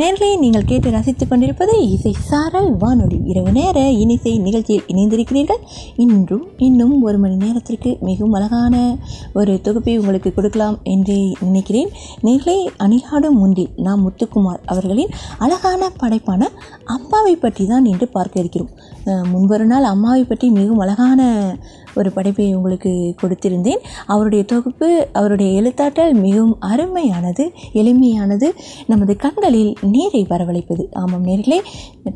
நேர்களை நீங்கள் கேட்டு ரசித்துக் கொண்டிருப்பது இசை சாரல் வானொலி இரவு நேர இனிசை நிகழ்ச்சியில் இணைந்திருக்கிறீர்கள். இன்றும் இன்னும் ஒரு மணி நேரத்திற்கு மிகவும் அழகான ஒரு தொகுப்பை உங்களுக்கு கொடுக்கலாம் என்று நினைக்கிறேன். நேர்களை அணிகாடும் முன்றில் நாம் முத்துக்குமார் அவர்களின் அழகான படைப்பான அப்பாவை பற்றி தான் இன்று பார்க்க இருக்கிறோம். முன்பொரு நாள் அம்மாவை பற்றி மிகவும் அழகான ஒரு படைப்பை உங்களுக்கு கொடுத்திருந்தேன். அவருடைய தொகுப்பு அவருடைய எழுத்தாற்றல் மிகவும் அருமையானது எளிமையானது. நமது கண்களில் நீரை வரவழைப்பது. ஆமாம் நேர்களே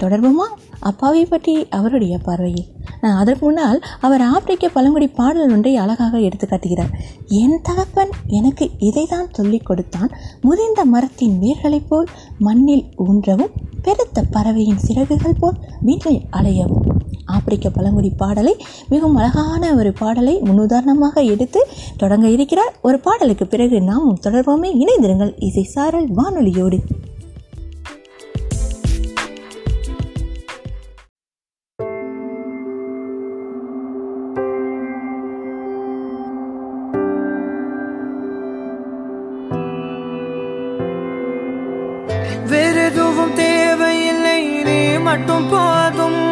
தொடர்புமா? அப்பாவை பற்றி அவருடைய பார்வையில். அதற்கு முன்னால் அவர் ஆப்பிரிக்க பழங்குடி பாடல் ஒன்றை அழகாக எடுத்து காட்டுகிறார். என் தகப்பன் எனக்கு இதைதான் சொல்லிக் கொடுத்தான். முதிர்ந்த மரத்தின் வேர்களைப் போல் மண்ணில் ஊன்றவும் பெருத்த பறவையின் சிறகுகள் போல் வீட்டில் அலையவும் ஆப்பிரிக்க பழங்குடி பாடலை மிகவும் அழகான ஒரு பாடலை முன்னுதாரணமாக எடுத்து தொடங்க இருக்கிறார். ஒரு பாடலுக்கு பிறகு நாமும் தொடர்போமே இணைந்திருங்கள் இசை சாரல் வானொலியோடு. வேறெதுவும் தேவையில்லை நீ மட்டும் போதும்.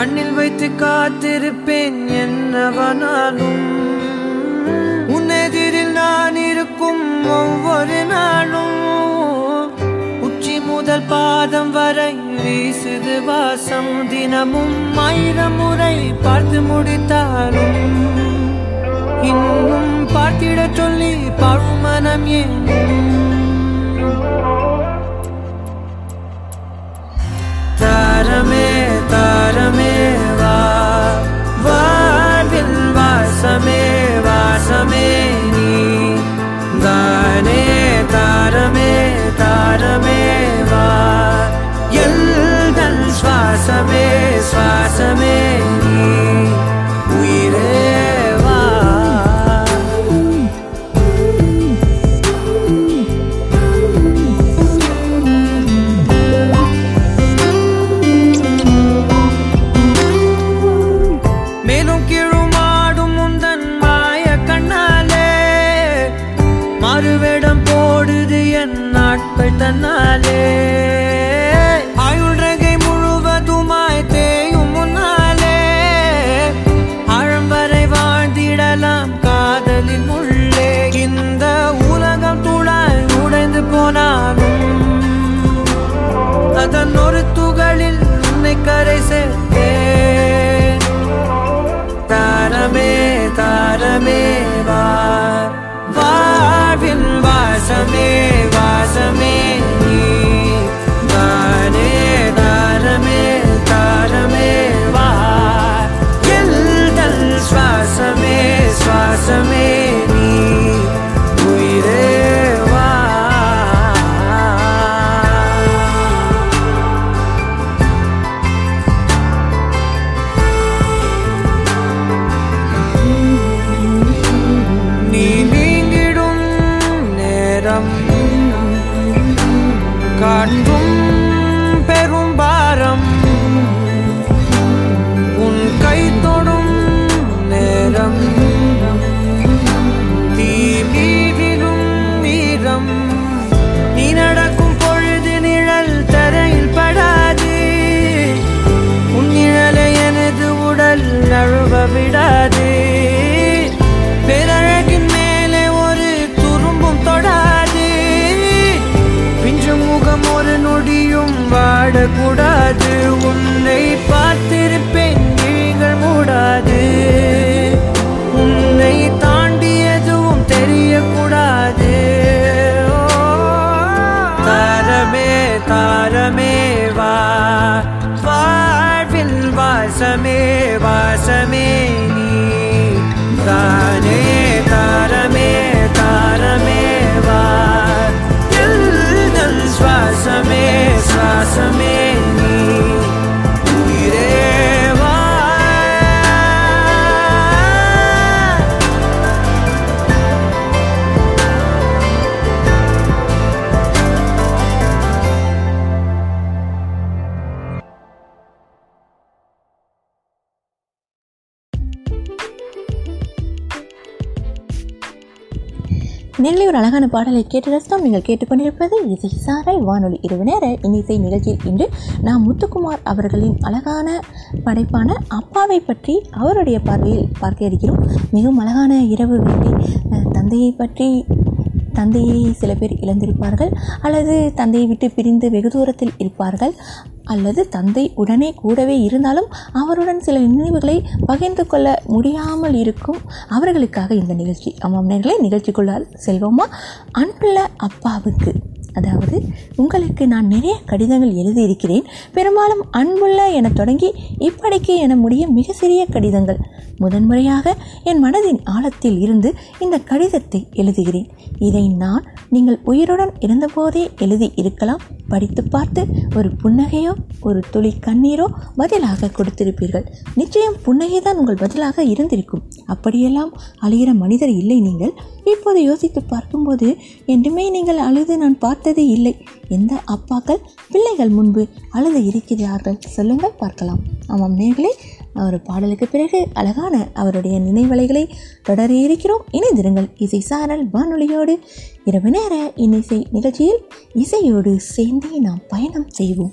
கண்ணில் வைத்து காத்திருப்பேன் என்னவனாலும். உன்னெதிரில் நான் இருக்கும் ஒவ்வொரு நாளும். உச்சி முதல் பாதம் வரை வீசுது வாசம் தினமும். ஆயிரம் முறை பார்த்து முடித்தாலும். இன்னும் பார்த்திட சொல்லி பழுமனம் ஏனும். ஒரு அழகான பாடலை கேட்டு ரசித்தோம் நீங்கள் கேட்டுக்கொண்டிருப்பது இசை சாரை வானொலி இரவு நேர இன்னிசை நிகழ்ச்சியில் இன்று நாம் முத்துக்குமார் அவர்களின் அழகான படைப்பான அப்பாவை பற்றி அவருடைய பார்வையில் பார்க்க இருக்கிறோம். மிகவும் அழகான இரவு வேலை தந்தையை பற்றி தந்தையை சில பேர் இழந்திருப்பார்கள் அல்லது தந்தையை விட்டு பிரிந்து வெகு தூரத்தில் இருப்பார்கள் அல்லது தந்தை உடனே கூடவே இருந்தாலும் அவருடன் சில நினைவுகளை பகிர்ந்து கொள்ள முடியாமல் இருக்கும் அவர்களுக்காக இந்த நிகழ்ச்சி. ஆமாம் நேர்களை நிகழ்ச்சிக்குள்ளால் செல்வோமா அன்புள்ள அப்பாவுக்கு. அதாவது உங்களுக்கு நான் நிறைய கடிதங்கள் எழுதியிருக்கிறேன். பெரும்பாலும் அன்புள்ள என தொடங்கி இப்படிக்கு என முடிய மிக சிறிய கடிதங்கள். முதன்முறையாக என் மனதின் ஆழத்தில் இருந்து இந்த கடிதத்தை எழுதுகிறேன். இதை நான் நீங்கள் உயிருடன் இருந்தபோதே எழுதி இருக்கலாம். படித்து பார்த்து ஒரு புன்னகையோ ஒரு துளி கண்ணீரோ பதிலாக கொடுத்திருப்பீர்கள். நிச்சயம் புன்னகை தான் உங்கள் பதிலாக இருந்திருக்கும். அப்படியெல்லாம் அழுகிற மனிதர் இல்லை நீங்கள். இப்போது யோசித்து பார்க்கும்போது என்றுமே நீங்கள் அழுது நான் பார்த்ததே இல்லை. எந்த அப்பாக்கள் பிள்ளைகள் முன்பு அழுது இருக்கிறார்கள்? சொல்லுங்கள் பார்க்கலாம். ஆமாம் நேர்களே ஒரு பாடலுக்கு பிறகு அழகான அவருடைய நினைவலைகளை தொடர இருக்கிறோம். இணைந்திருங்கள் இசை சாரல் வானொலியோடு. இரவு நேர இன்னிசை நிகழ்ச்சியில் இசையோடு சேர்ந்தே நாம் பயணம் செய்வோம்.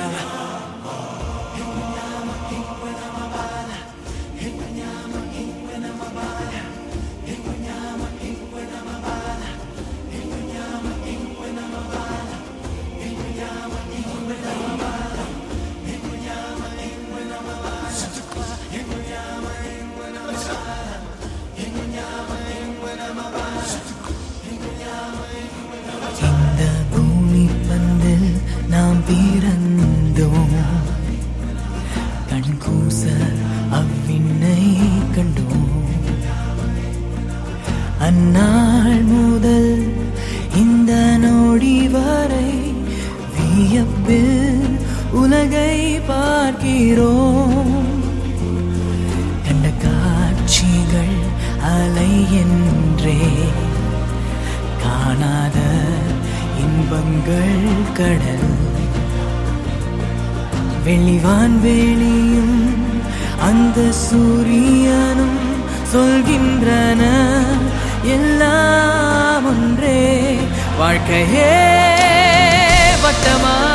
அந்நாள் முதல் இந்த நொடி வரை வியப்பில் உலகை பார்க்கிறோம். கண்ட காட்சிகள் அலை என்றே காணாத இன்பங்கள் கடல். வெளிவான் வெளியும் அந்த சூரியனும் சொல்கின்றன. எல்லாம் ஒன்றே. வாழ்க்கையே வட்டமா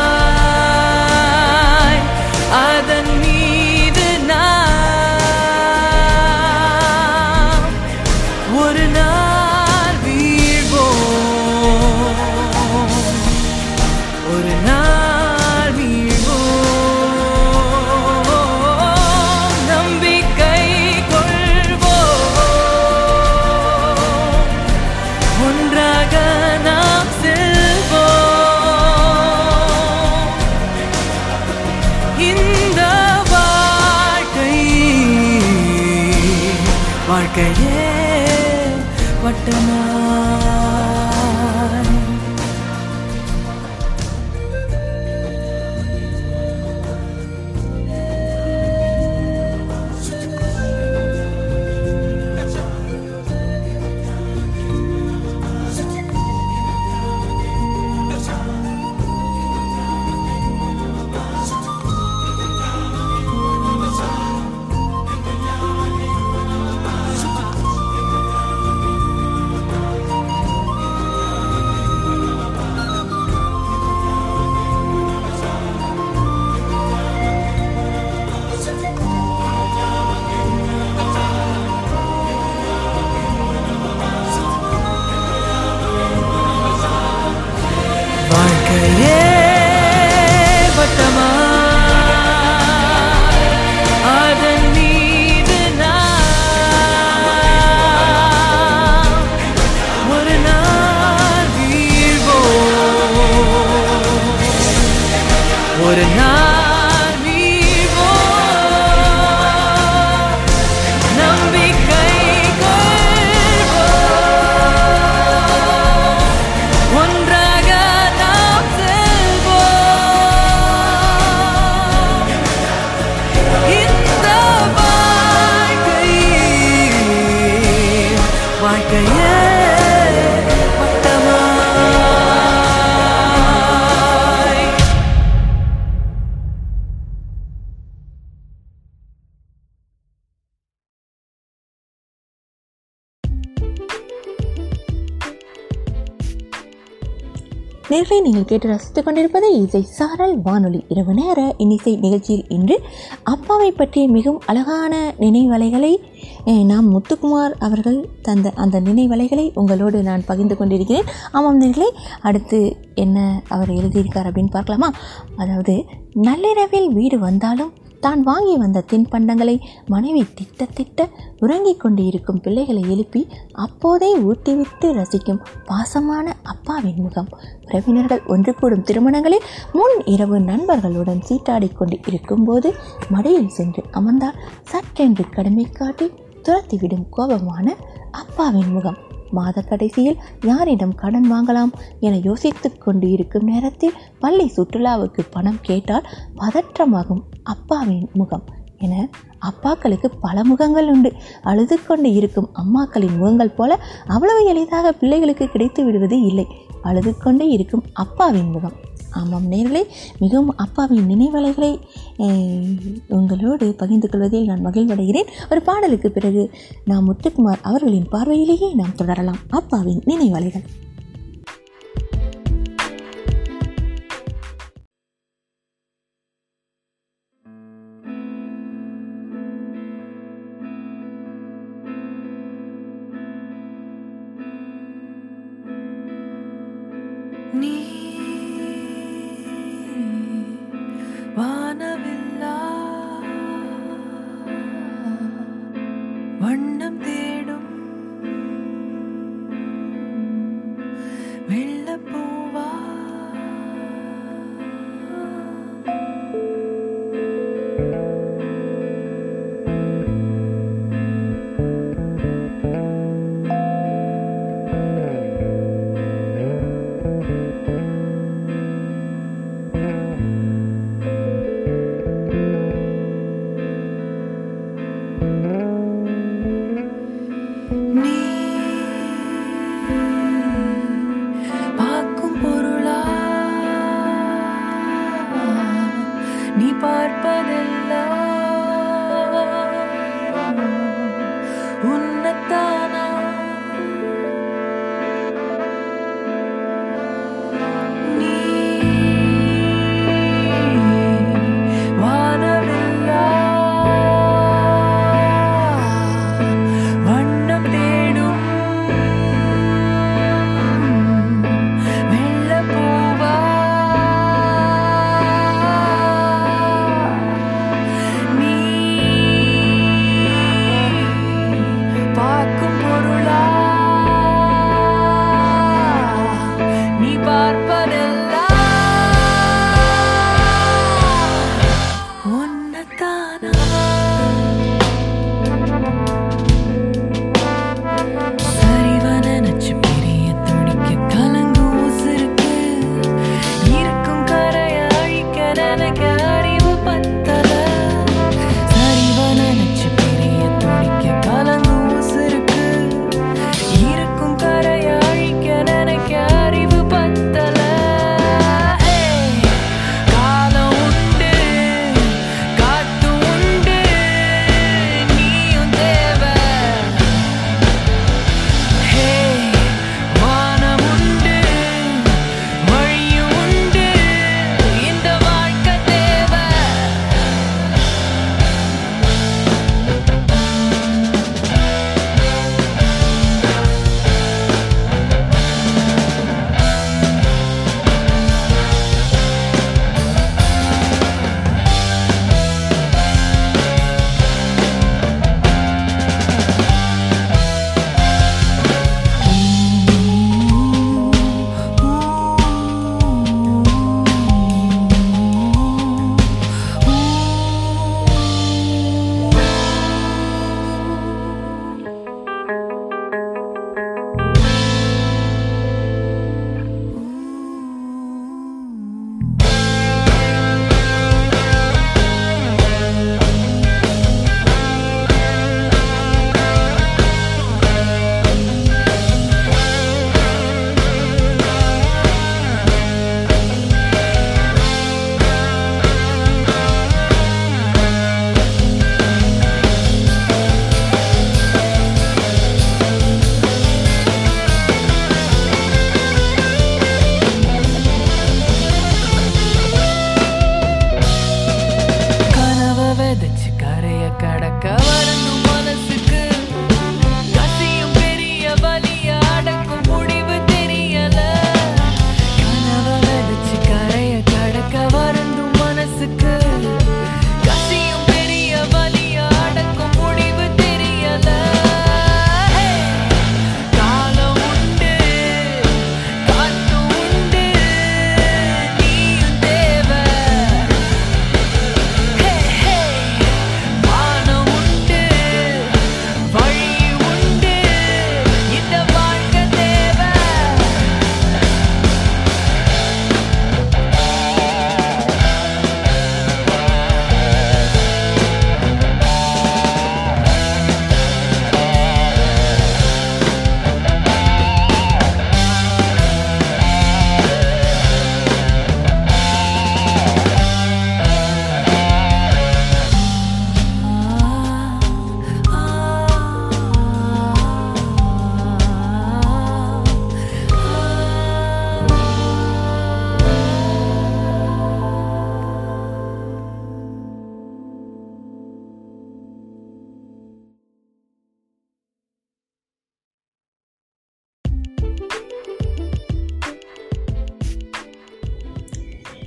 நீங்கள் கேட்டு ரசித்துக் கொண்டிருப்பது இசை சாரல் வானொலி இரவு நேர இன்னிசை நிகழ்ச்சியில் இன்று அப்பாவை பற்றிய மிகவும் அழகான நினைவலைகளை நாம் முத்துக்குமார் அவர்கள் தந்த அந்த நினைவலைகளை உங்களோடு நான் பகிர்ந்து கொண்டிருக்கிறேன். ஆமாம் நேர்களே அடுத்து என்ன அவர் எழுதியிருக்கார் அப்படின்னு பார்க்கலாமா? அதாவது நள்ளிரவில் வீடு வந்தாலும் தான் வாங்கி வந்த தின்பண்டங்களை மனைவி திட்ட திட்ட உறங்கிக் கொண்டு இருக்கும் பிள்ளைகளை எழுப்பி அப்போதே ஊட்டிவிட்டு ரசிக்கும் பாசமான அப்பாவின் முகம். உறவினர்கள் ஒன்று கூடும் திருமணங்களில் முன் இரவு நண்பர்களுடன் சீட்டாடி கொண்டு இருக்கும்போது மடியில் சென்று அமர்ந்தால் சட்டென்று கடமை காட்டி துரத்திவிடும் கோபமான அப்பாவின் முகம். மாத கடைசியில் யாரிடம் கடன் வாங்கலாம் என யோசித்து கொண்டு இருக்கும் நேரத்தில் பள்ளி சுற்றுலாவுக்கு பணம் கேட்டால் பதற்றமாகும் அப்பாவின் முகம் என அப்பாக்களுக்கு பல முகங்கள் உண்டு. அழுது கொண்டு இருக்கும் அம்மாக்களின் முகங்கள் போல அவ்வளவு எளிதாக பிள்ளைகளுக்கு கிடைத்து விடுவது இல்லை. அழுது கொண்டே இருக்கும் அப்பாவின் முகம். ஆமாம். நேர்களே மிகவும் அப்பாவின் நினைவலைகளை உங்களோடு பகிர்ந்து கொள்வதில் நான் மகிழ்வடைகிறேன். ஒரு பாடலுக்கு பிறகு நாம் முத்துக்குமார் அவர்களின் பார்வையிலேயே நாம் தொடரலாம். அப்பாவின் நினைவலைகள்.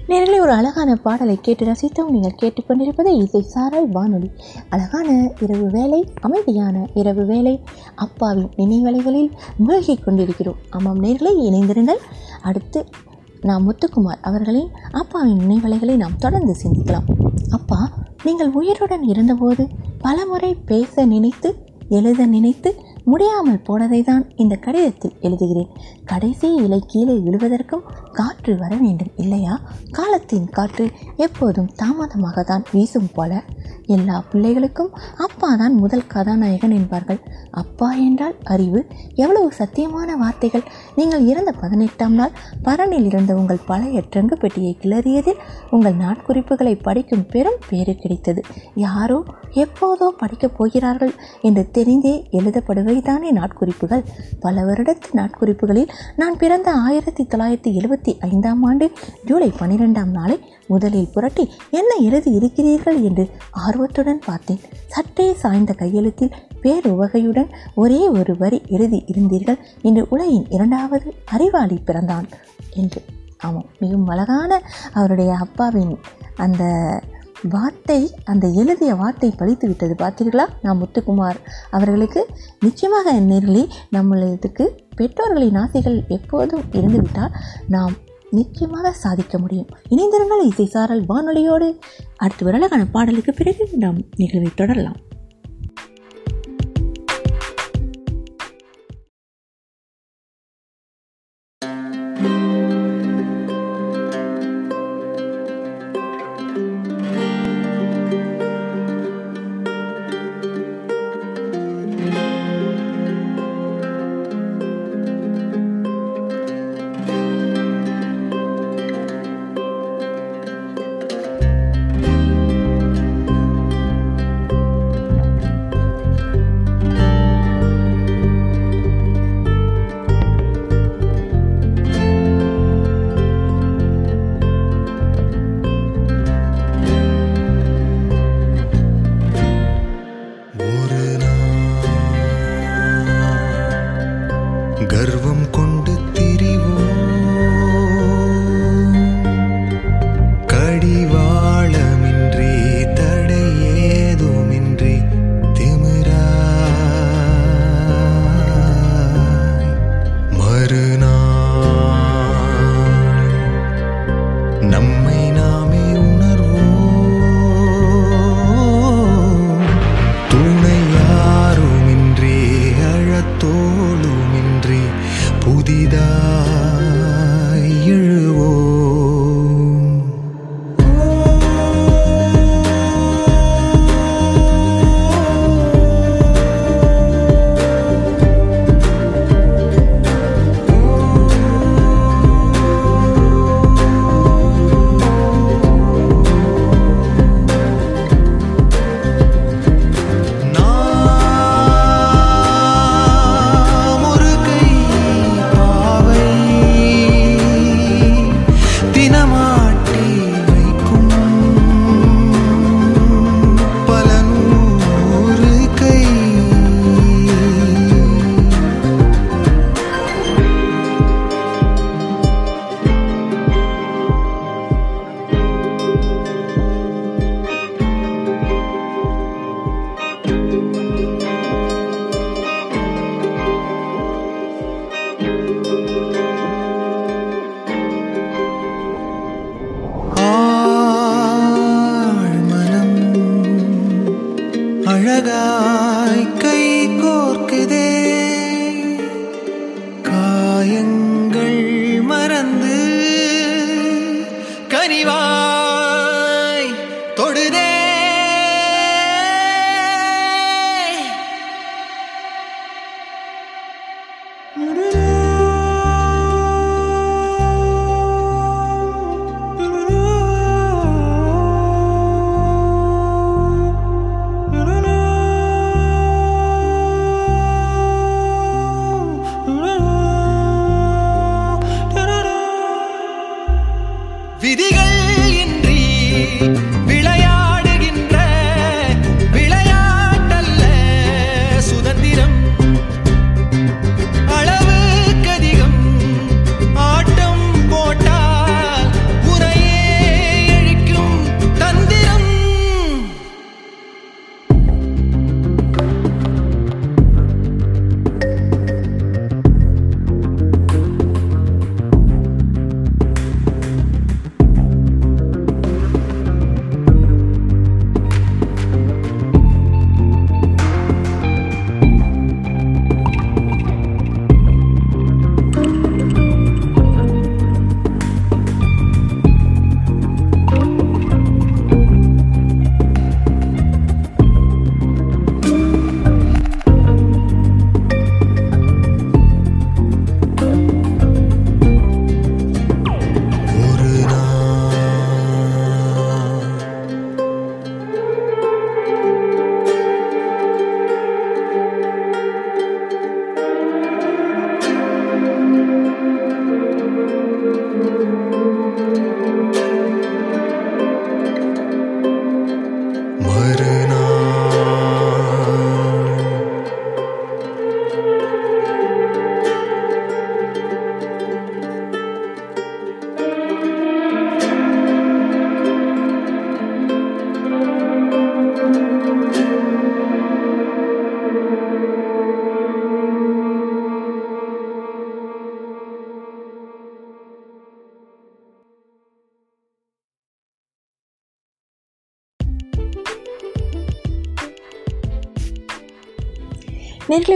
நேரிலே ஒரு அழகான பாடலை கேட்டு ரசித்தோம் நீங்கள் கேட்டுக்கொண்டிருப்பது இசை சாரல் வானொலி. அழகான இரவு வேலை அமைதியான இரவு வேலை அப்பாவின் நினைவலைகளில் மூழ்கிக் கொண்டிருக்கிறோம். ஆமாம் நேர்களை இணைந்திருங்கள். அடுத்து நாம் முத்துக்குமார் அவர்களின் அப்பாவின் நினைவலைகளை நாம் தொடர்ந்து சிந்திக்கலாம். அப்பா நீங்கள் உயிருடன் இருந்தபோது பலமுறை பேச நினைத்து எழுத நினைத்து முடியாமல் போனதை தான் இந்த கடிதத்தில் எழுதுகிறேன். கடைசி இலை கீழே விழுவதற்கும் காற்று வர வேண்டும் இல்லையா? காலத்தின் காற்று எப்போதும் தாமதமாக தான் வீசும் போல. எல்லா பிள்ளைகளுக்கும் அப்பா தான் முதல் கதாநாயகன் என்பார்கள். அப்பா என்றால் அறிவு. எவ்வளவு சத்தியமான வார்த்தைகள். நீங்கள் இறந்த பதினெட்டாம் நாள் பரனில் இருந்த உங்கள் பழைய ட்ரங்கு பெட்டியை கிளறியதில் உங்கள் நாட்குறிப்புகளை படிக்கும் பெரும் பேறு கிடைத்தது. யாரோ எப்போதோ படிக்கப் போகிறார்கள் என்று தெரிந்தே எழுதப்படுவைதானே நாட்குறிப்புகள்? பல வருடத்து நாட்குறிப்புகளில் நான் பிறந்த ஆயிரத்தி தொள்ளாயிரத்தி எழுபத்தி ஐந்தாம் ஆண்டு ஜூலை பனிரெண்டாம் நாளை முதலில் புரட்டி என்ன எழுதி இருக்கிறீர்கள் என்று ஆர்வத்துடன் பார்த்தேன். சற்றே சாய்ந்த கையெழுத்தில் பேருவகையுடன் ஒரே ஒரு வரி எழுதி இருந்தீர்கள் என்று உலகின் இரண்டாவது அறிவாளி பிறந்தான் என்று. ஆமாம் மிகவும் அழகான அவருடைய அப்பாவின் அந்த வார்த்தை அந்த எழுதிய வார்த்தை பழித்து விட்டது. பார்த்தீர்களா? நான் முத்துக்குமார் அவர்களுக்கு நிச்சயமாக நேர்களே நம்மளதுக்கு பெற்றோர்களின் ஆசைகள் எப்போதும் இருந்துவிட்டால் நாம் நிச்சயமாக சாதிக்க முடியும். இணைந்திருங்கள் இசை சாரல் வானொலியோடு. அடுத்து ஒரு பாடலுக்கு பிறகு நாம் நிகழ்வை தொடரலாம்.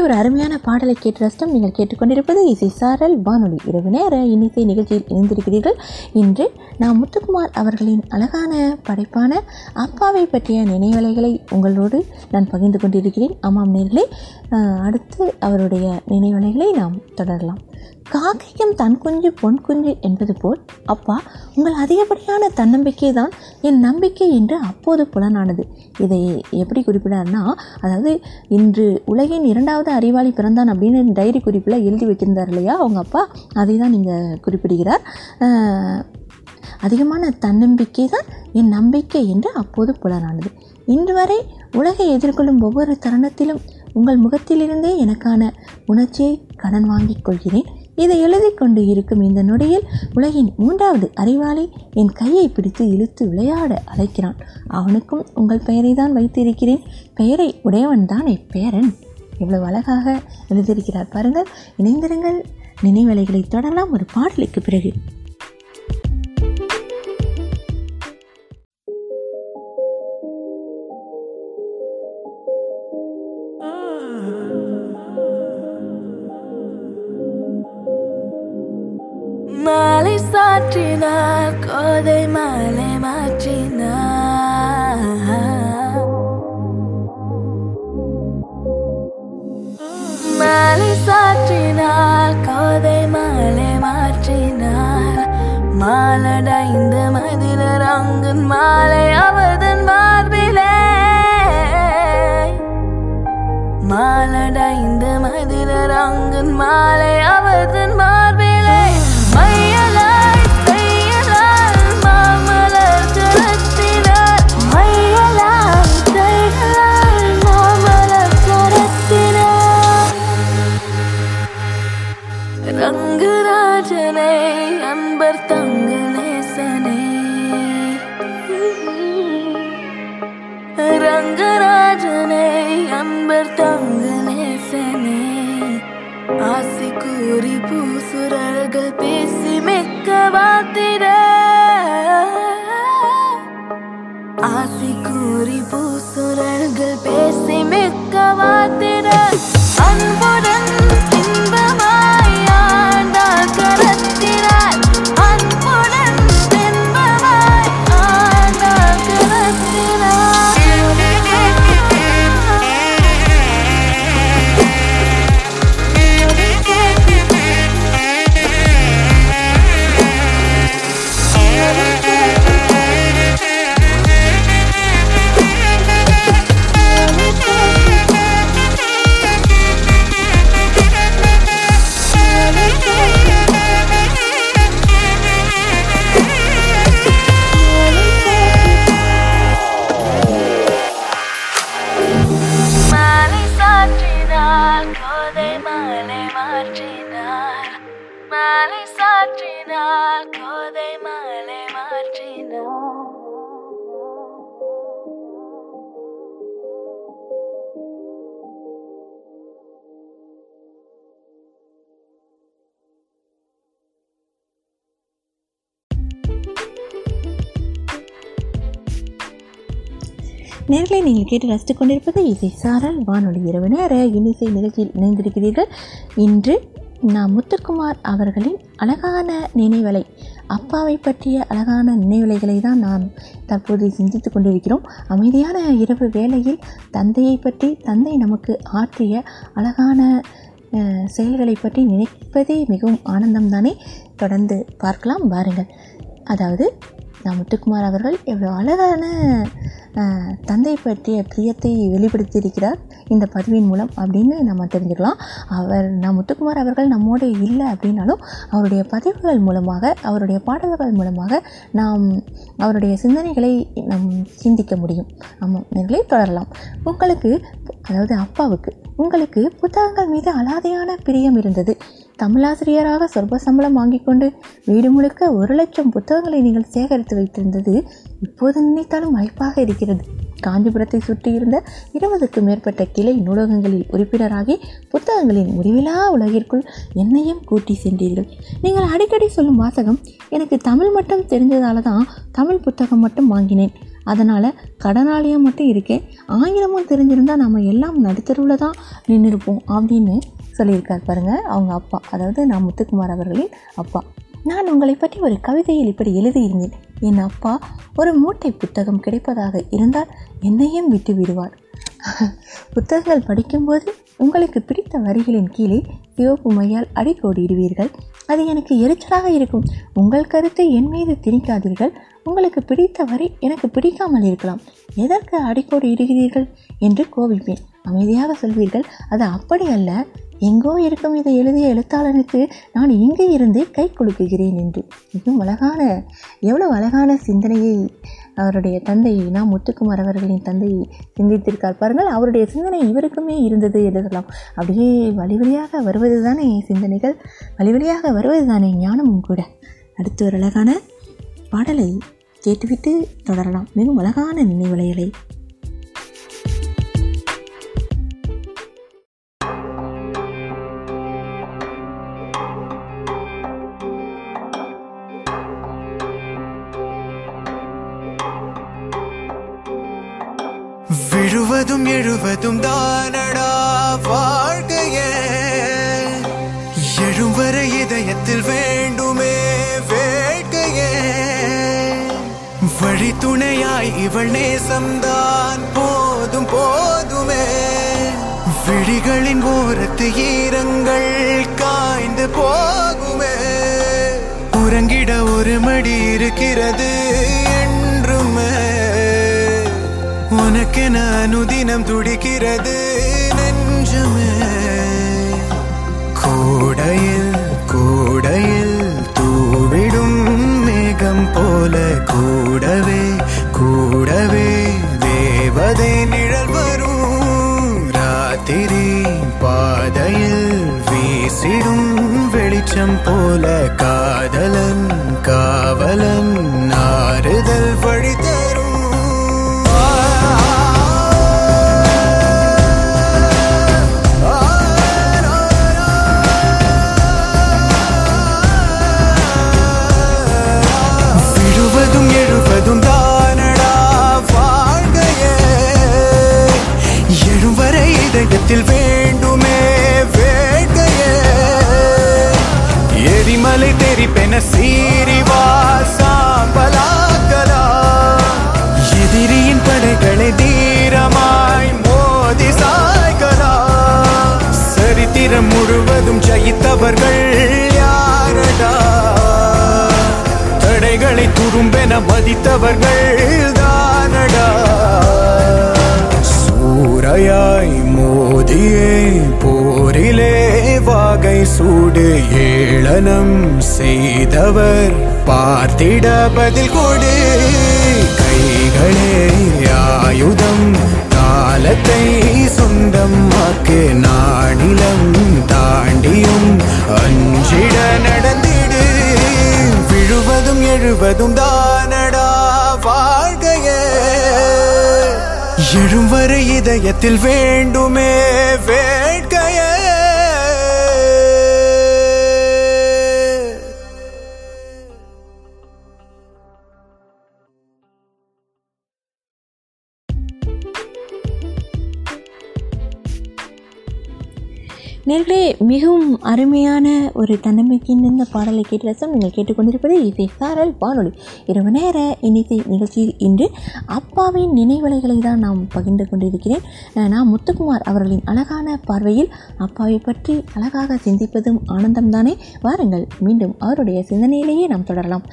ஒரு அருமையான பாடலை கேட்டு ரசித்தோம் நீங்கள் கேட்டுக்கொண்டிருப்பது இசை சாரல் வானொலி. இரவு நேர இன்னிசை நிகழ்ச்சியில் இணைந்திருக்கிறீர்கள். இன்று நாம் முத்துக்குமார் அவர்களின் அழகான படைப்பான அப்பாவை பற்றிய நினைவலைகளை உங்களோடு நான் பகிர்ந்து கொண்டிருக்கிறேன். ஆமாம் நேர்களே அடுத்து அவருடைய நினைவலைகளை நாம் தொடரலாம். காக்கையும் தன் குஞ்சு பொன் குஞ்சு என்பது போல் அப்பா உங்கள் அதிகப்படியான தன்னம்பிக்கை தான் என் நம்பிக்கை என்று அப்போது புலனானது. இதை எப்படி குறிப்பிடார்னா அதாவது இன்று உலகின் இரண்டாவது அறிவாளி பிறந்தான் அப்படின்னு டைரி குறிப்பில் எழுதி வச்சிருந்தார் இல்லையா? அவங்க அப்பா அதை தான் நீங்கள் குறிப்பிடுகிறார் அதிகமான தன்னம்பிக்கை தான் என் நம்பிக்கை என்று அப்போது புலனானது. இன்று வரை உலகை எதிர்கொள்ளும் ஒவ்வொரு தருணத்திலும் உங்கள் முகத்திலிருந்தே எனக்கான உணர்ச்சியை கடன் வாங்கிக் கொள்கிறேன். இதை எழுதி கொண்டு இருக்கும் இந்த நொடியில் உலகின் மூன்றாவது அறிவாளி என் கையை பிடித்து இழுத்து விளையாட அழைக்கிறான். அவனுக்கும் உங்கள் பெயரை தான் வைத்திருக்கிறேன். பெயரை உடையவன் தான் பேரன். இவ்வளவு அழகாக எழுதியிருக்கிறார் பாருங்கள். இணைந்திருங்கள். நினைவலைகளை தொடரலாம். ஒரு பாடலுக்கு பிறகு. மாற்றினார் மாலை சாற்றினார் கோதை மாலை மாற்றினார் மாலடைந்த மதிலர் அங்கன் மாலை அவதன் மார்பிலே மாலடைந்த மதிலர் அங்கன் மாலை நண்பர் அன்பர் நேசனே. ஆசை கூறி பூசுரர்கள் பேசி மெக்க வாத்திட. ஆசை கூறி பூசுரர்கள் பேசி மெக்க வாத்திட. அன்பு நேர்களை நீங்கள் கேட்டு ரசித்துக் கொண்டிருப்பது இசை சாரல். வானொலி இரவு நேர இன்னிசை நிகழ்ச்சியில் இணைந்திருக்கிறீர்கள். இன்று நாம் முத்துக்குமார் அவர்களின் அழகான நினைவலை அப்பாவை பற்றிய அழகான நினைவலைகளை தான் நாம் தற்போது சிந்தித்து கொண்டிருக்கிறோம். அமைதியான இரவு வேளையில் தந்தையை பற்றி தந்தை நமக்கு ஆற்றிய அழகான செயல்களை பற்றி நினைப்பதே மிகவும் ஆனந்தம் தானே தொடர்ந்து பார்க்கலாம் வாருங்கள். அதாவது நான் முத்துக்குமார் அவர்கள் எவ்வளோ அழகான தந்தை பற்றிய பிரியத்தை வெளிப்படுத்தியிருக்கிறார். இந்த பதிவின் மூலம் அப்படின்னு நம்ம தெரிஞ்சுக்கலாம். அவர் நாம் முத்துக்குமார் அவர்கள் நம்மோடு இல்லை அப்படின்னாலும் அவருடைய பதிவுகள் மூலமாக அவருடைய பாடல்கள் மூலமாக நாம் அவருடைய சிந்தனைகளை நாம் சிந்திக்க முடியும். ஆமாம் நேர்களே தொடரலாம். உங்களுக்கு அதாவது அப்பாவுக்கு உங்களுக்கு புத்தகங்கள் மீது அலாதையான பிரியம் இருந்தது. தமிழாசிரியராக சொற்ப சம்பளம் வாங்கிக் கொண்டு வீடு முழுக்க ஒரு லட்சம் புத்தகங்களை நீங்கள் சேகரித்து வைத்திருந்தது இப்போது நினைத்தாலும் மலைப்பாக இருக்கிறது. காஞ்சிபுரத்தை சுற்றியிருந்த இருபதுக்கும் மேற்பட்ட கிளை நூலகங்களில் உறுப்பினராகி புத்தகங்களின் முடிவிலா உலகிற்குள் என்னையும் கூட்டி சென்றீர்கள். நீங்கள் அடிக்கடி சொல்லும் வாசகம் எனக்கு தமிழ் மட்டும் தெரிஞ்சதால தான் தமிழ் புத்தகம் மட்டும் வாங்கினேன். அதனால் கடனாளியாக மட்டும் இருக்கேன். ஆங்கிலமும் தெரிஞ்சிருந்தால் நம்ம எல்லாம் நடுத்தருவில் தான் நின்றுருப்போம் அப்படின்னு சொல்லியிருக்கார் பாருங்கள் அவங்க அப்பா அதாவது நான் முத்துக்குமார் அவர்களின் அப்பா. நான் உங்களை பற்றி ஒரு கவிதையில் இப்படி எழுதியிருந்தேன். என் அப்பா ஒரு மூட்டை புத்தகம் கிடைப்பதாக இருந்தால் என்னையும் விட்டு விடுவார். புத்தகங்கள் படிக்கும்போது உங்களுக்கு பிடித்த வரிகளின் கீழே சிவப்பு மையால் அடிக்கோடிடுவீர்கள். அது எனக்கு எரிச்சலாக இருக்கும். உங்கள் கருத்தை என் மீது திணிக்காதீர்கள். உங்களுக்கு பிடித்த வரி எனக்கு பிடிக்காமல் இருக்கலாம். எதற்கு அடிக்கோடி இடுகிறீர்கள் என்று கோபிப்பேன். அமைதியாக சொல்வீர்கள். அது அப்படி அல்ல. எங்கோ இருக்கும் இதை எழுதிய எழுத்தாளனுக்கு நான் இங்கே இருந்தே கை கொடுக்குகிறேன் என்று. மிகவும் அழகான எவ்வளோ அழகான சிந்தனையை அவருடைய தந்தை நான் முத்துக்குமார் அவர்களின் தந்தை சிந்தித்திருக்கார். பாருங்கள் அவருடைய சிந்தனை இவருக்குமே இருந்தது என்று சொல்லலாம் அப்படியே வழி வழியாக வருவது தானே சிந்தனைகள்? வழி வழியாக வருவது தானே ஞானமும் கூட. அடுத்து ஒரு அழகான பாடலை கேட்டுவிட்டு தொடரலாம். மிகவும் அழகான நினைவலைகளை எழுவதும் தானடா வாழ்க்கையே எழும் வரை இதயத்தில் வேண்டுமே வேட்கையே. வழி துணையாய் இவள் நேசம்தான் போதும் போதுமே. விழிகளின் ஓரத்து ஈரங்கள் காய்ந்து போகுமே. உறங்கிட ஒரு மடி இருக்கிறது. உனக்கென அனுதினம் துடிக்கிறது நெஞ்சமே. கூடையில் கூடையில் தூவிடும் மேகம் போல கூடவே கூடவே தேவதை நிழல் வரும். ராத்திரி பாதையில் வீசிடும் வெளிச்சம் போல காதலன் காவலன் உள்ளத்தில் வேண்டுமே வேட்கையே. எரிமலை தெரிப்பென சீரிவா சாம்பலாக்கலா எதிரியின் படைகளை தீரமாய் மோதி சாய்கலா சரித்திரம் முழுவதும் ஜெயித்தவர்கள் யாரடா? தடைகளை துரும்பென மதித்தவர்கள் தானடா? கூரையாய் மோதியே போரிலே வாகை சூடு ஏளனம் செய்தவர். பார்த்திட பதில் கொடு கைகளே ஆயுதம். காலத்தை சொந்தமாக்கு நாடிலம் தாண்டியும். அஞ்சிட நடந்திடு விழுவதும் எழுவதும் தானடா வாழ்கையே. எழும் வரை இதயத்தில் வேண்டுமே வேட்கையே நேர்களே மிகவும் அருமையான ஒரு தன்னம்பிக்கை நிறைந்த பாடலை கேட்டு ரசம் நீங்கள் கேட்டுக்கொண்டிருப்பது இசை சாரல் வானொலி. இரவு நேர இன்னிசை நிகழ்ச்சியில் இன்று அப்பாவின் நினைவலைகளை தான் நாம் பகிர்ந்து கொண்டிருக்கிறேன். நான் முத்துக்குமார் அவர்களின் அழகான பார்வையில் அப்பாவை பற்றி அழகாக சிந்திப்பதும் ஆனந்தம்தானே? வாருங்கள் மீண்டும் அவருடைய சிந்தனையிலேயே நாம் தொடரலாம்.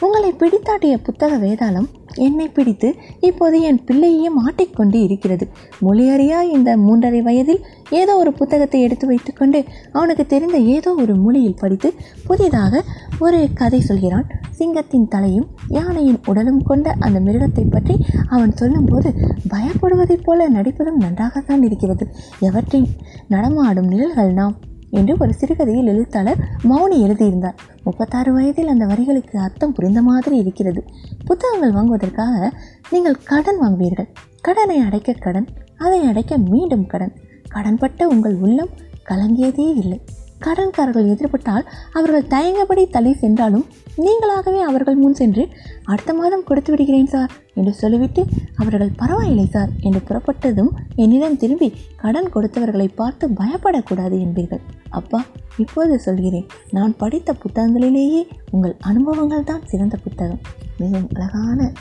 உங்களை பிடித்தாட்டிய புத்தக வேதாளம் என்னை பிடித்து இப்போது என் பிள்ளையே மாட்டிக்கொண்டு இருக்கிறது. மொழியறியா இந்த மூன்றரை வயதில் ஏதோ ஒரு புத்தகத்தை எடுத்து வைத்துக்கொண்டு அவனுக்கு தெரிந்த ஏதோ ஒரு மொழியில் படித்து புதிதாக ஒரு கதை சொல்கிறான். சிங்கத்தின் தலையும் யானையின் உடலும் கொண்ட அந்த மிருகத்தை பற்றி அவன் சொல்லும்போது பயப்படுவதைப் போல நடிப்பதும் நன்றாகத்தான் இருக்கிறது. எவற்றின் நடமாடும் நிழல்கள் நாம்? என்று ஒரு சிறுகதையில் எழுத்தாளர் மௌனி எழுதியிருந்தார். முப்பத்தாறு வயதில் அந்த வரிகளுக்கு அர்த்தம் புரிந்த மாதிரி இருக்கிறது. புத்தகங்கள் வாங்குவதற்காக நீங்கள் கடன் வாங்குவீர்கள். கடனை அடைக்க கடன் அதை அடைக்க மீண்டும் கடன். கடன்பட்ட உங்கள் உள்ளம் கலங்கியதே இல்லை. கடன்காரர்கள் எதிர்பட்டால் அவர்கள் தயங்கபடி தள்ளி சென்றாலும் நீங்களாகவே அவர்கள் முன் சென்று அடுத்த மாதம் கொடுத்து விடுகிறேன் சார் என்று சொல்லிவிட்டு அவர்கள் பரவாயில்லை சார் என்று புறப்பட்டதும் என்னிடம் திரும்பி கடன் கொடுத்தவர்களை பார்த்து பயப்படக்கூடாது என்பீர்கள். அப்பா இப்போது சொல்கிறேன். நான் படித்த புத்தகங்களிலேயே உங்கள் அனுபவங்கள் தான் சிறந்த புத்தகம். மிகவும் அழகான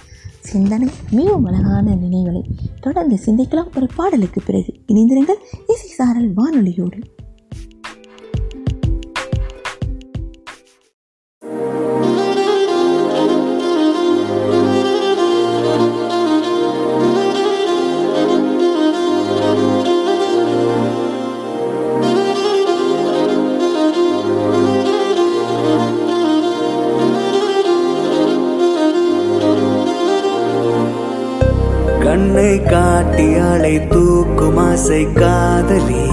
சிந்தனை மிகவும் அழகான நினைவுகளை தொடர்ந்து சிந்திக்கலாம். ஒரு பாடலுக்கு பிறகு இணைந்திருங்கள். இசை சாரல் வானொலியோடு. காட்டி தூக்கும் ஆசை காதலி.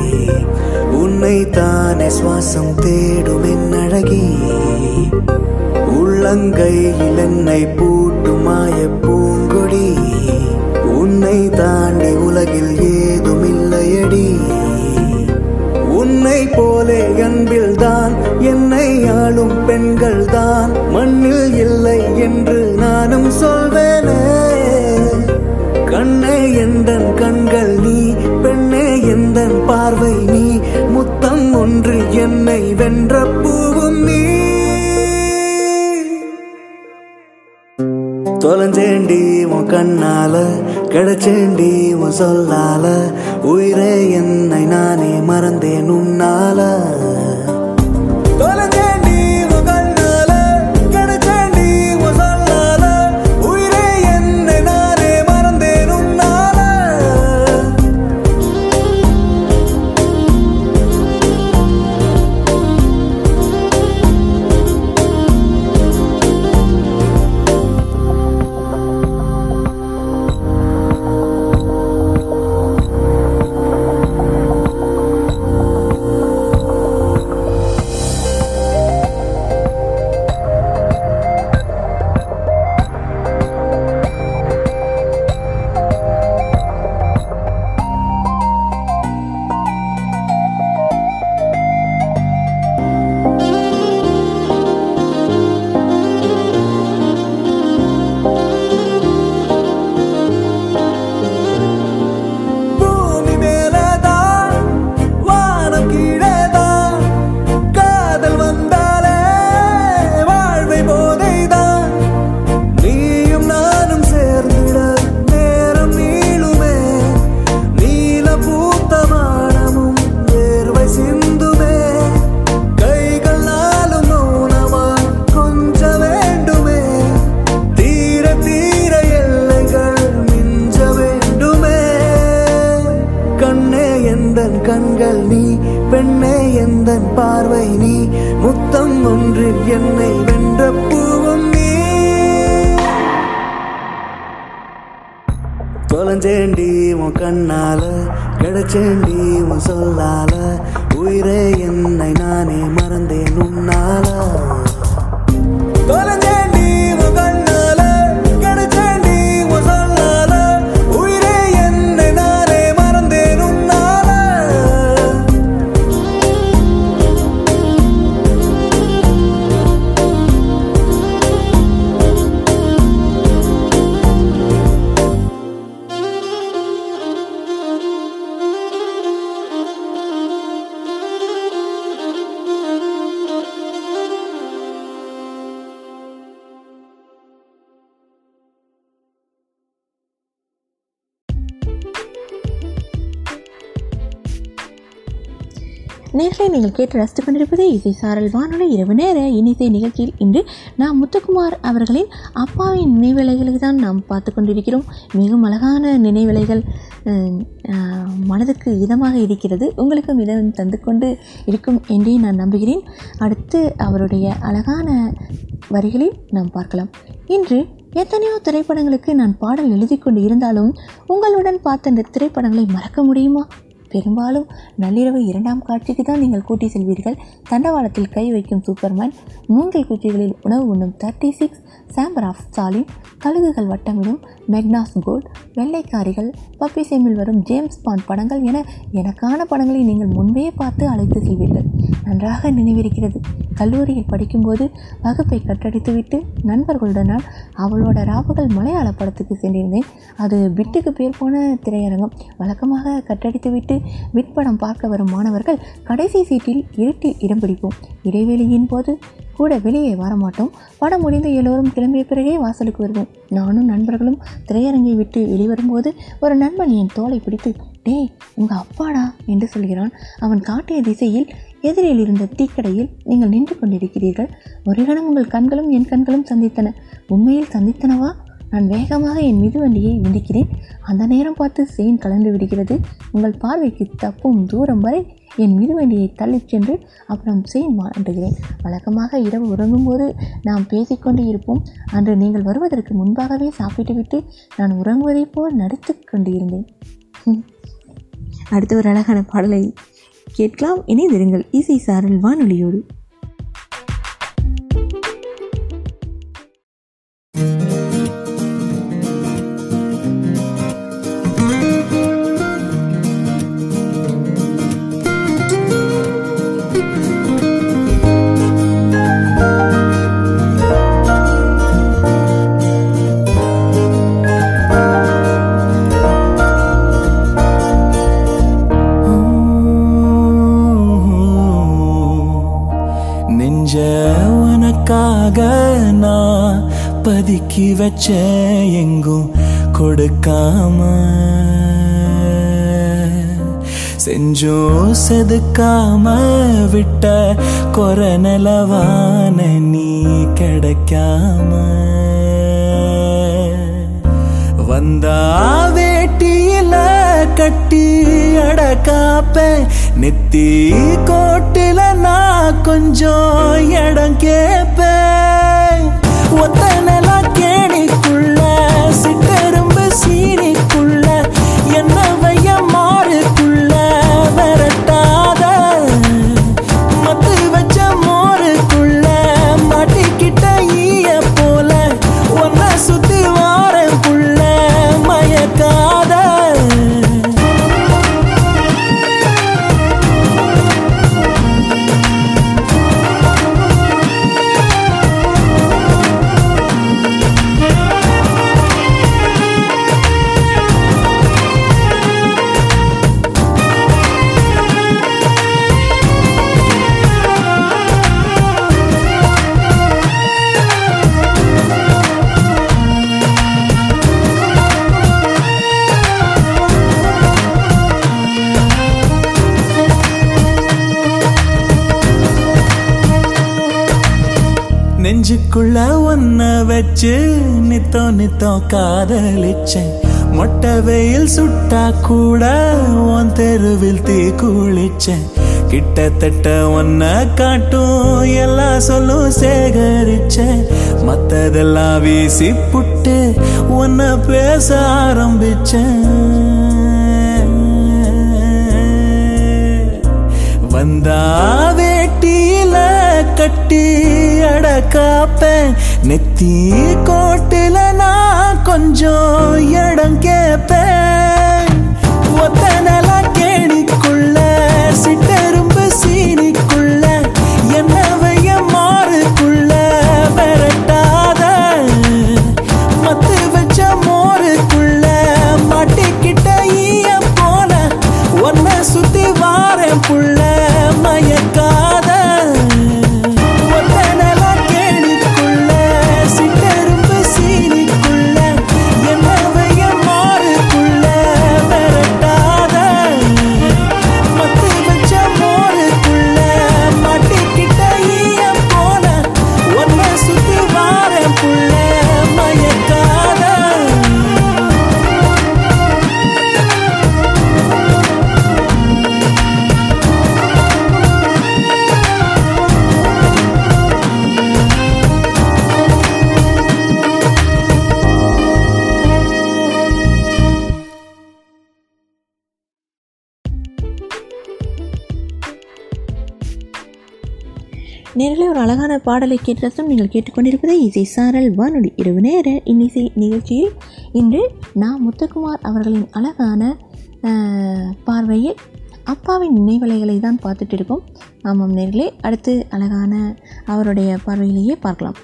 உன்னை தானே சுவாசம் தேடும் என் அழகி. உள்ளங்கையில் என்னை பூட்டும் மாய பூங்கொடி. உன்னை தாண்டி உலகில் ஏதும் இல்லையடி. உன்னை போலே அன்பில் தான் என்னை ஆளும் பெண்கள் தான் மண்ணில் இல்லை என்று கண்கள் நீ பெண்ணே எந்தன் பார்வை நீ? முத்தம் ஒன்று என்னை வென்ற பூவும் நீ. தொலைஞ்சேண்டி உன் கண்ணால கிடைச்சேண்டி உன் சொல்லால. உயிரே என்னை நானே மறந்தேன் உன்னால. நேர்களை நீங்கள் கேட்டு ரசித்துக் கொண்டிருப்பது இசை சாரல் வானொலி இரவு நேர இனிசை நிகழ்ச்சியில் இன்று நாம் முத்துக்குமார் அவர்களின் அப்பாவின் நினைவிலைகளை தான் நாம் பார்த்து கொண்டிருக்கிறோம். மிகவும் அழகான நினைவிலைகள் மனதுக்கு இதமாக இருக்கிறது. உங்களுக்கும் இதம் தந்து கொண்டு இருக்கும் என்றே நான் நம்புகிறேன். அடுத்து அவருடைய அழகான வரிகளில் நாம் பார்க்கலாம். இன்று எத்தனையோ திரைப்படங்களுக்கு நான் பாடல் எழுதி கொண்டு இருந்தாலும் உங்களுடன் பார்த்த இந்த திரைப்படங்களை மறக்க முடியுமா? பெரும்பாலும் நள்ளிரவு இரண்டாம் காட்சிக்கு தான் நீங்கள் கூட்டி செல்வீர்கள். தண்டவாளத்தில் கை வைக்கும் சூப்பர்மேன் மூங்கில் குச்சிகளில் உணவு உண்ணும் thirty six chamber of Stalin கழுகுகள் வட்டமிடும் மெக்னாஸ் கோல்ட் வெள்ளைக்காரிகள் பப்பி சேமில் வரும் ஜேம்ஸ் பாண்ட் படங்கள் என எனக்கான படங்களை நீங்கள் முன்பே பார்த்து அழைத்து செல்வீர்கள். நன்றாக நினைவிருக்கிறது. கல்லூரியில் படிக்கும்போது வகுப்பை கட்டடித்துவிட்டு நண்பர்களுடனால் அவளோட ராவுகள் மலையாள படத்துக்கு சென்றிருந்தேன். அது பிட்டுக்கு பேர் போன திரையரங்கம். வழக்கமாக கட்டடித்துவிட்டு பிட் படம் பார்க்க வரும் மாணவர்கள் கடைசி சீட்டில் இருட்டில் இடம் பிடிப்போம். இடைவெளியின் போது கூட வெளியே வரமாட்டோம். படம் முடிந்து எல்லோரும் கிளம்பிய பிறகே வாசலுக்கு வருவோம். நானும் நண்பர்களும் திரையரங்கை விட்டு வெளிவரும்போது ஒரு நண்பன் என் தோலை பிடித்து டேய் உங்கள் அப்பாடா என்று சொல்கிறான். அவன் காட்டிய திசையில் எதிரில் இருந்த தீக்கடையில் நீங்கள் நின்று கொண்டிருக்கிறீர்கள். ஒரு கணம் உங்கள் கண்களும் என் கண்களும் சந்தித்தன. உண்மையில் சந்தித்தனவா? நான் வேகமாக என் மிதுவண்டியை விதிக்கிறேன் அந்த நேரம் பார்த்து செயின் கலந்து விடுகிறது. உங்கள் பார்வைக்கு தப்பும் தூரம் வரை என் மிதுவண்டியை தள்ளிச் சென்று அப்புறம் செய்ய மாண்டுகிறேன் வழக்கமாக இரவு உறங்கும்போது நாம் பேசிக்கொண்டு இருப்போம். அன்று நீங்கள் வருவதற்கு முன்பாகவே சாப்பிட்டுவிட்டு நான் உறங்குவதைப் போல் நடித்து கொண்டு இருந்தேன் அடுத்த ஒரு அழகான பாடலை கேட்கலாம். இணைந்திருங்கள் இசை சாரல் வானொலியோடு. ஒதுக்கி வச்ச எங்கும் கொடுக்காம செஞ்சோ செதுக்காம விட்ட கொர நிலவான நீ கிடைக்காம வந்தா வேட்டியில கட்டி அடக்காப்ப நெத்தி கோட்டில நான் கொஞ்சம் இடம் கேப்பேன் ஒத்த என்ன நெஞ்சுக்குள்ள ஒன்ன வச்சு நித்தோ நித்தோ காதலிச்சேன். மொட்டை வெயில் சுட்டா கூட உன் தெருவில் தீ குளிச்சேன். கிட்டத்தட்ட ஒன்ன காட்டும் எல்லா சொல்லும் சேகரிச்சேன். மத்ததெல்லாம் வீசி புட்டு உன்ன பேச ஆரம்பிச்சேன். வந்தாவே கட்டி அடக்காப்பேன் நெத்தி கோட்டில நான் கொஞ்சம் இடம் கேப்பேன். ஒத்த கேணிக்குள்ள சிட்டு நேரில் ஒரு அழகான பாடலை கேட்டதும் நீங்கள் கேட்டுக்கொண்டிருப்பதை இசை சாரல் வானொலி இரவு நேர இன்னிசை நிகழ்ச்சியில் இன்று நான் முத்துக்குமார் அவர்களின் அழகான பார்வையில் அப்பாவின் நினைவலைகளை தான் பார்த்துட்டு இருக்கோம். ஆமாம் நேர்களே அடுத்து அழகான அவருடைய பார்வையிலேயே பார்க்கலாம்.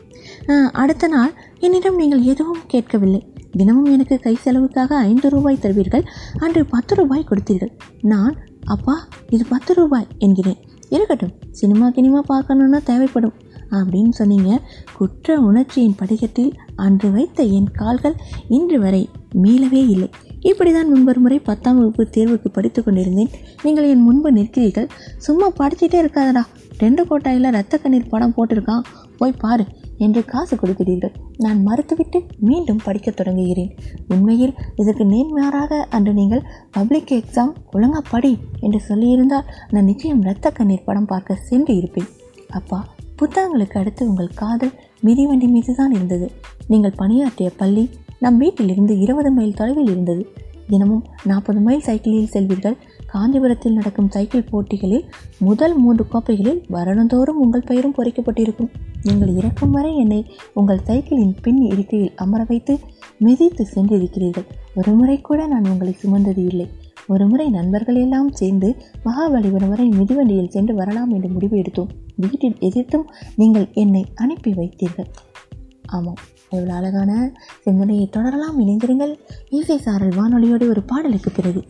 அடுத்த நாள் என்னிடம் நீங்கள் எதுவும் கேட்கவில்லை. தினமும் எனக்கு கை செலவுக்காக ஐந்து ரூபாய் தருவீர்கள். அன்று பத்து ரூபாய் கொடுத்தீர்கள். நான் அப்பா இது பத்து ரூபாய் என்கிறேன். இருக்கட்டும் சினிமா கினிமா பார்க்கணுன்னா தேவைப்படும் அப்படின்னு சொன்னீங்க. குற்ற உணர்ச்சியின் படிக்கத்தில் அன்று வைத்த என் கால்கள் இன்று வரை மீளவே இல்லை. இப்படி தான் முன்பொரு முறை பத்தாம் வகுப்பு தேர்வுக்கு படித்து கொண்டிருந்தேன். நீங்கள் என் முன்பு நிற்கிறீர்கள். சும்மா படிச்சுட்டே இருக்காதடா. ரெண்டு கோட்டாயில் ரத்த கண்ணீர் படம் போட்டிருக்கான். போய் பாரு. என்று காசு கொடுக்கிறீர்கள். நான் மறுத்துவிட்டு மீண்டும் படிக்கத் தொடங்குகிறேன். உண்மையில் இதற்கு நேர்மாறாக அன்று நீங்கள் பப்ளிக் எக்ஸாம் ஒழுங்கா படி என்று சொல்லியிருந்தால் நான் நிச்சயம் இரத்த கண்ணீர் படம் பார்க்க சென்று இருப்பேன். அப்பா புத்தகங்களுக்கு அடுத்து உங்கள் காதல் மிதிவண்டி மீது தான் இருந்தது. நீங்கள் பணியாற்றிய பள்ளி நம் வீட்டிலிருந்து இருபது மைல் தொலைவில் இருந்தது. தினமும் நாற்பது மைல் சைக்கிளில் செல்வீர்கள். காஞ்சிபுரத்தில் நடக்கும் சைக்கிள் போட்டிகளில் முதல் மூன்று கோப்பைகளில் வருடந்தோறும் உங்கள் பெயரும் பொறிக்கப்பட்டிருக்கும். நீங்கள் இறக்கும் வரை என்னை உங்கள் சைக்கிளின் பின் இருக்கையில் அமர வைத்து மிதித்து சென்றிருக்கிறீர்கள். ஒரு முறை கூட நான் உங்களை சுமந்தது இல்லை. ஒரு முறை நண்பர்கள் எல்லாம் சேர்ந்து மகாபலிபுரம் வரை மிதிவண்டியில் சென்று வரலாம் என்று முடிவு எடுத்தோம். வீட்டில் எதிர்த்தும் நீங்கள் என்னை அனுப்பி வைத்தீர்கள். ஆமாம் எவ்வளோ அழகான சிந்தனையை தொடரலாம் இணைந்திருங்கள். இசை சாரல் வானொலியோடு ஒரு பாடலுக்கு பிறகு.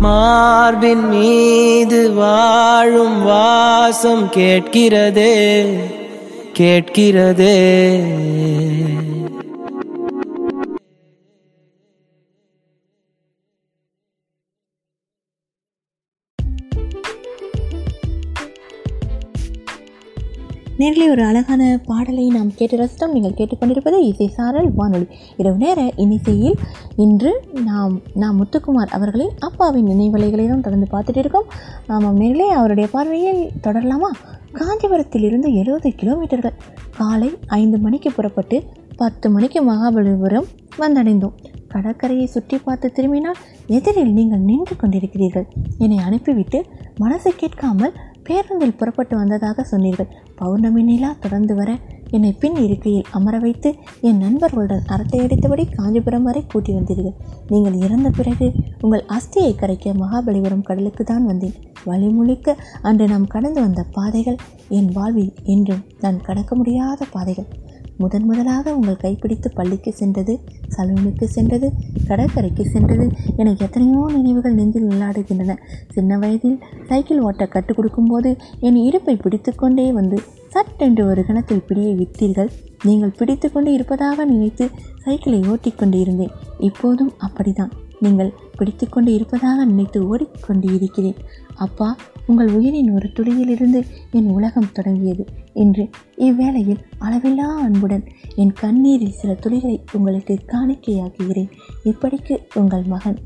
மார்பின் மீது வாழும் வாசம் கேட்கிறதே கேட்கிறதே. நேரிலே ஒரு அழகான பாடலை நாம் கேட்டு ரசித்தோம். நீங்கள் கேட்டுக்கொண்டிருப்பது இசை சாரல் வானொலி. இரவு நேர இனிசையில் இன்று நாம் நாம் முத்துக்குமார் அவர்களின் அப்பாவின் நினைவலைகளை தான் தொடர்ந்து பார்த்துட்டு இருக்கோம். ஆமாம் நேரிலே அவருடைய பார்வையில் தொடரலாமா? காஞ்சிபுரத்திலிருந்து எழுபது கிலோமீட்டர்கள். காலை ஐந்து மணிக்கு புறப்பட்டு பத்து மணிக்கு மகாபலிபுரம் வந்தடைந்தோம். கடற்கரையை சுற்றி பார்த்து திரும்பினால் எதிரில் நீங்கள் நின்று கொண்டிருக்கிறீர்கள். என்னை அனுப்பிவிட்டு மனசை கேட்காமல் பேருந்தில் புறப்பட்டு வந்ததாக சொன்னீர்கள். பௌர்ணமி நிலா தொடர்ந்து வர என்னை பின் இருக்கையில் அமர வைத்து என் நண்பர்களுடன் அரட்டை அடித்தபடி காஞ்சிபுரம் வரை கூட்டி வந்தீர்கள். நீங்கள் இறந்த பிறகு உங்கள் அஸ்தியை கரைக்க மகாபலிபுரம் கடலுக்கு தான் வந்தேன். வழி முழுக்க அன்று நாம் கடந்து வந்த பாதைகள் என் வாழ்வில் என்றும் நான் கடக்க முடியாத பாதைகள். முதன் முதலாக உங்கள் கைப்பிடித்து பள்ளிக்கு சென்றது சலூனுக்கு சென்றது கடற்கரைக்கு சென்றது என எத்தனையோ நினைவுகள் நெஞ்சில் விளையாடுகின்றன சின்ன வயதில் சைக்கிள் ஓட்ட கற்றுக் கொடுக்கும்போது என் இடுப்பை பிடித்துக்கொண்டே வந்து சட்டென்று ஒரு கணத்தில் பிடியை விட்டீர்கள். நீங்கள் பிடித்துக்கொண்டு இருப்பதாக நினைத்து சைக்கிளை ஓட்டிக்கொண்டு இருந்தேன் இப்போதும் அப்படிதான் நீங்கள் பிடித்துக்கொண்டு இருப்பதாக நினைத்து ஓடிக்கொண்டு இருக்கிறேன் அப்பா உங்கள் உயிரின் ஒரு துளியிலிருந்து என் உலகம் தொடங்கியது என்று இவ்வேளையில் அளவில்லா அன்புடன் என் கண்ணீரில் சில துளிகளை உங்களுக்கு காணிக்கையாக்குகிறேன். இப்படிக்கு உங்கள் மகன்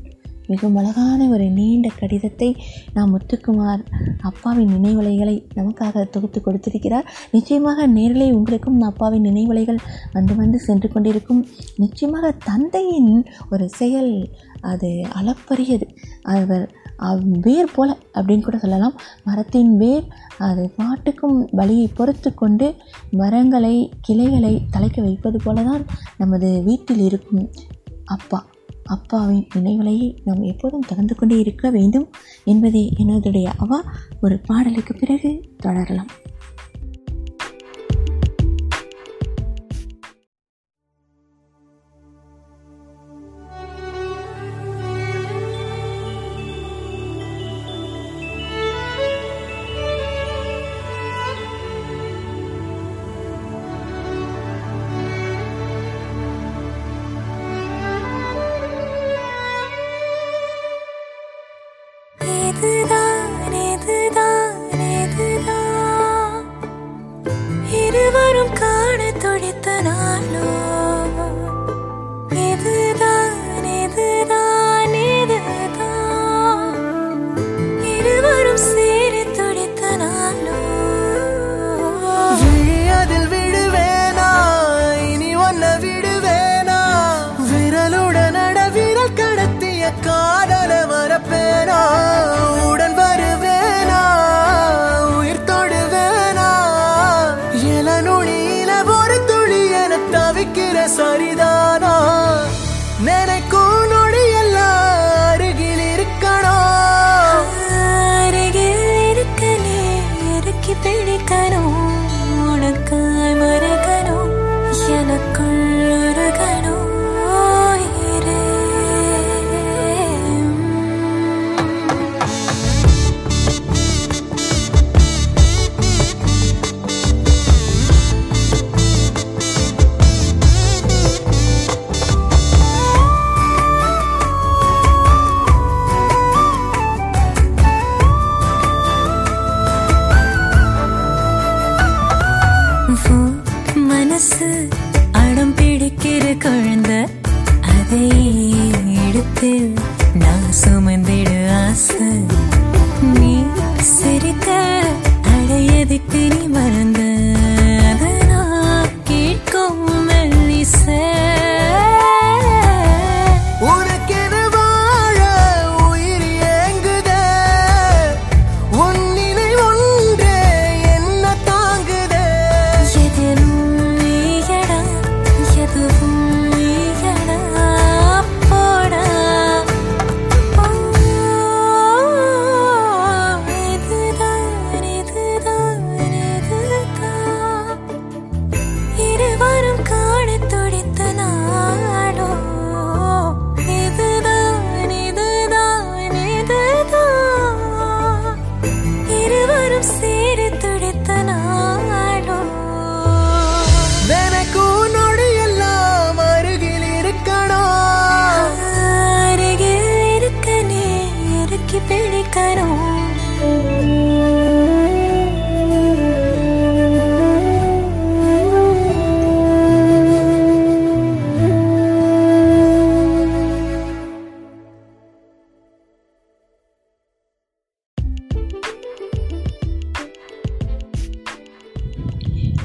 மிகவும் அழகான ஒரு நீண்ட கடிதத்தை நாம் முத்துக்குமார் அப்பாவின் நினைவலைகளை நமக்காக தொகுத்து கொடுத்திருக்கிறார். நிச்சயமாக நேரிலே உங்களுக்கும் அப்பாவின் நினைவலைகள் வந்து வந்து சென்று கொண்டிருக்கும். நிச்சயமாக தந்தையின் ஒரு செயல் அது அளப்பரியது. அவர் வேர் போல அப்படின்னு கூட சொல்லலாம். மரத்தின் வேர் அது பாட்டுக்கும் வழியை பொறுத்து கொண்டு மரங்களை கிளைகளை தலைக்க வைப்பது போல தான் நமது வீட்டில் இருக்கும் அப்பா. அப்பாவின் நினைவலையை நாம் எப்போதும் திறந்து கொண்டே இருக்க வேண்டும் என்பதே என்னுடைய அவா ஒரு பாடலுக்கு பிறகு தொடரலாம்.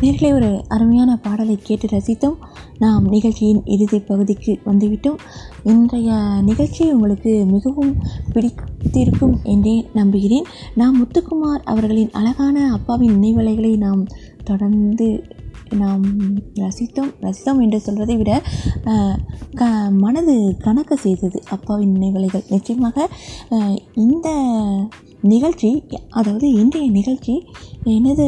நேர்களை ஒரு அருமையான பாடலை கேட்டு ரசித்தோம். நாம் நிகழ்ச்சியின் இறுதி பகுதிக்கு வந்துவிட்டோம். இன்றைய நிகழ்ச்சி உங்களுக்கு மிகவும் பிடித்திருக்கும் என்றே நம்புகிறேன். நாம் முத்துக்குமார் அவர்களின் அழகான அப்பாவின் நினைவலைகளை நாம் தொடர்ந்து நாம் ரசித்தோம். ரசித்தோம் என்று சொல்வதை விட க மனது கணக்க செய்தது அப்பாவின் நினைவலைகள். நிச்சயமாக இந்த நிகழ்ச்சி அதாவது இன்றைய நிகழ்ச்சி எனது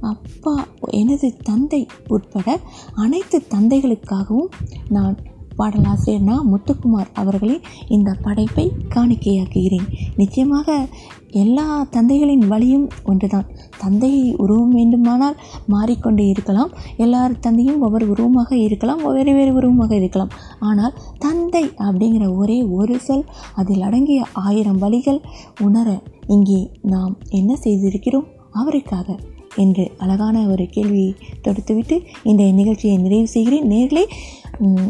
அப்பா எனது தந்தை உட்பட அனைத்து தந்தைகளுக்காகவும் நான் பாடலாசிரியர் நா. முத்துக்குமார் அவர்களின் இந்த படைப்பை காணிக்கையாக்குகிறேன். நிச்சயமாக எல்லா தந்தைகளின் வழியும் ஒன்றுதான். தந்தை உருவம் வேண்டுமானால் மாறிக்கொண்டே இருக்கலாம். எல்லார் தந்தையும் ஒவ்வொரு உருவமாக இருக்கலாம் வேறு வேறு உருவமாக இருக்கலாம். ஆனால் தந்தை அப்படிங்கிற ஒரே ஒரு சொல் அதில் அடங்கிய ஆயிரம் வழிகள் உணர இங்கே நாம் என்ன செய்திருக்கிறோம்? அவருக்காக. என்று அழகான ஒரு கேள்வியை தொடுத்துவிட்டு இந்த நிகழ்ச்சியை நிறைவு செய்கிறேன். நேர்களே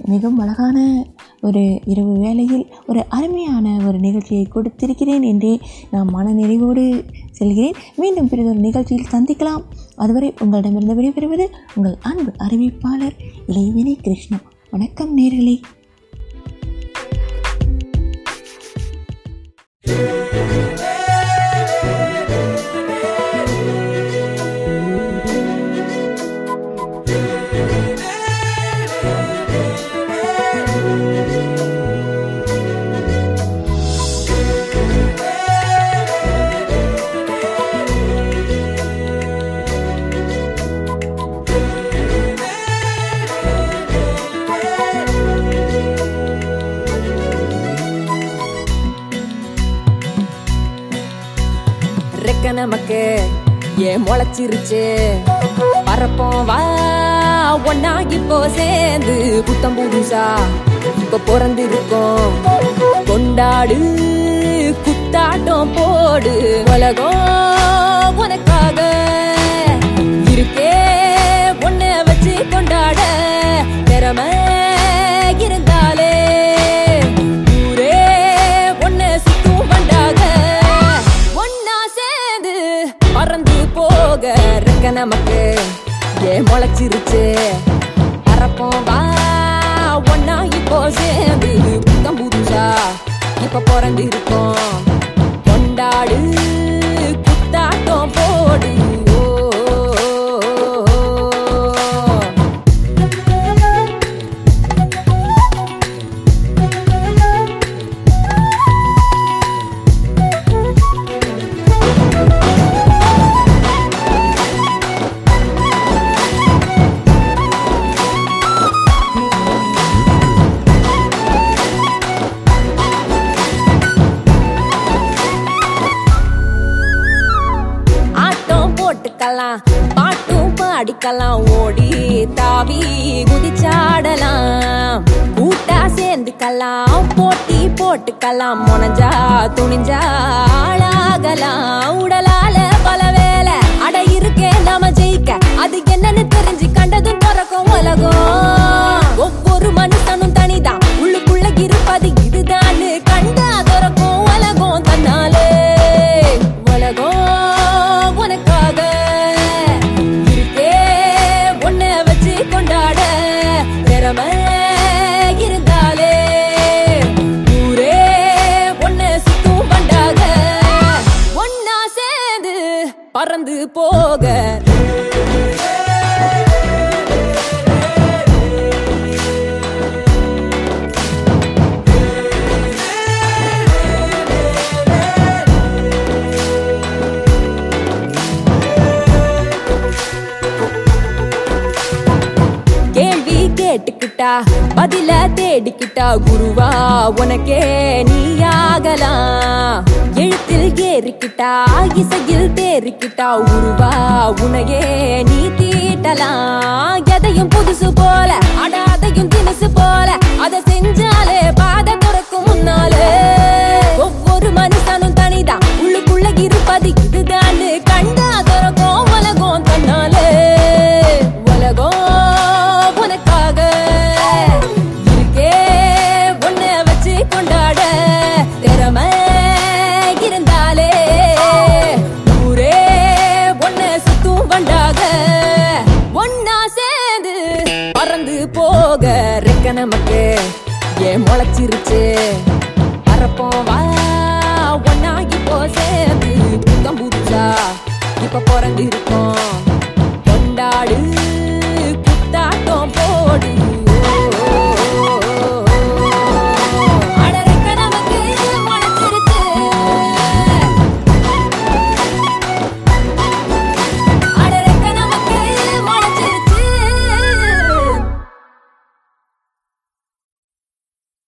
மிகவும் அழகான ஒரு இரவு வேளையில் ஒரு அருமையான ஒரு நிகழ்ச்சியை கொடுத்திருக்கிறேன் என்றே நான் மன நிறைவோடு செல்கிறேன். மீண்டும் பிறகு நிகழ்ச்சியில் சந்திக்கலாம். அதுவரை உங்களிடமிருந்து விடைபெறுவது உங்கள் அன்பு அறிவிப்பாளர் இளைவினை கிருஷ்ணா. வணக்கம் நேர்களே. ரெக்க நமக்கு ஏன் முளைச்சிருச்சு? பறப்போம் வா ஒன்னாகி போ சேர்ந்து புத்தம் புதுசா இப்ப பிறந்திருக்கோம். கொண்டாடு குத்தாட்டம் போடு உலகம் உனக்காக இருக்கே. ஒன்ன வச்சு கொண்டாட திறமை நமக்கு. ஏன் முளைச்சிருச்சு. அறப்போம் வா. ஒன்னா இப்போ சேர்ந்து. புத்தம் புதுசா. இப்ப பிறந்திருக்கோம். போட்டுக்கலாம் முனைஞ்சா துணிஞ்சா ஆளாகலாம். உடலாம் போக தேடிக்கிட்டா குருவா உனக்கே நீயாகலாம் எழுத்தில் ஏறிக்கிட்டா இசையில் தேறிக்கிட்டா உருவா உனையே நீ தீட்டலாம் எதையும் புதுசு போல அடாதையும் தினசு போல அதை செஞ்சாலே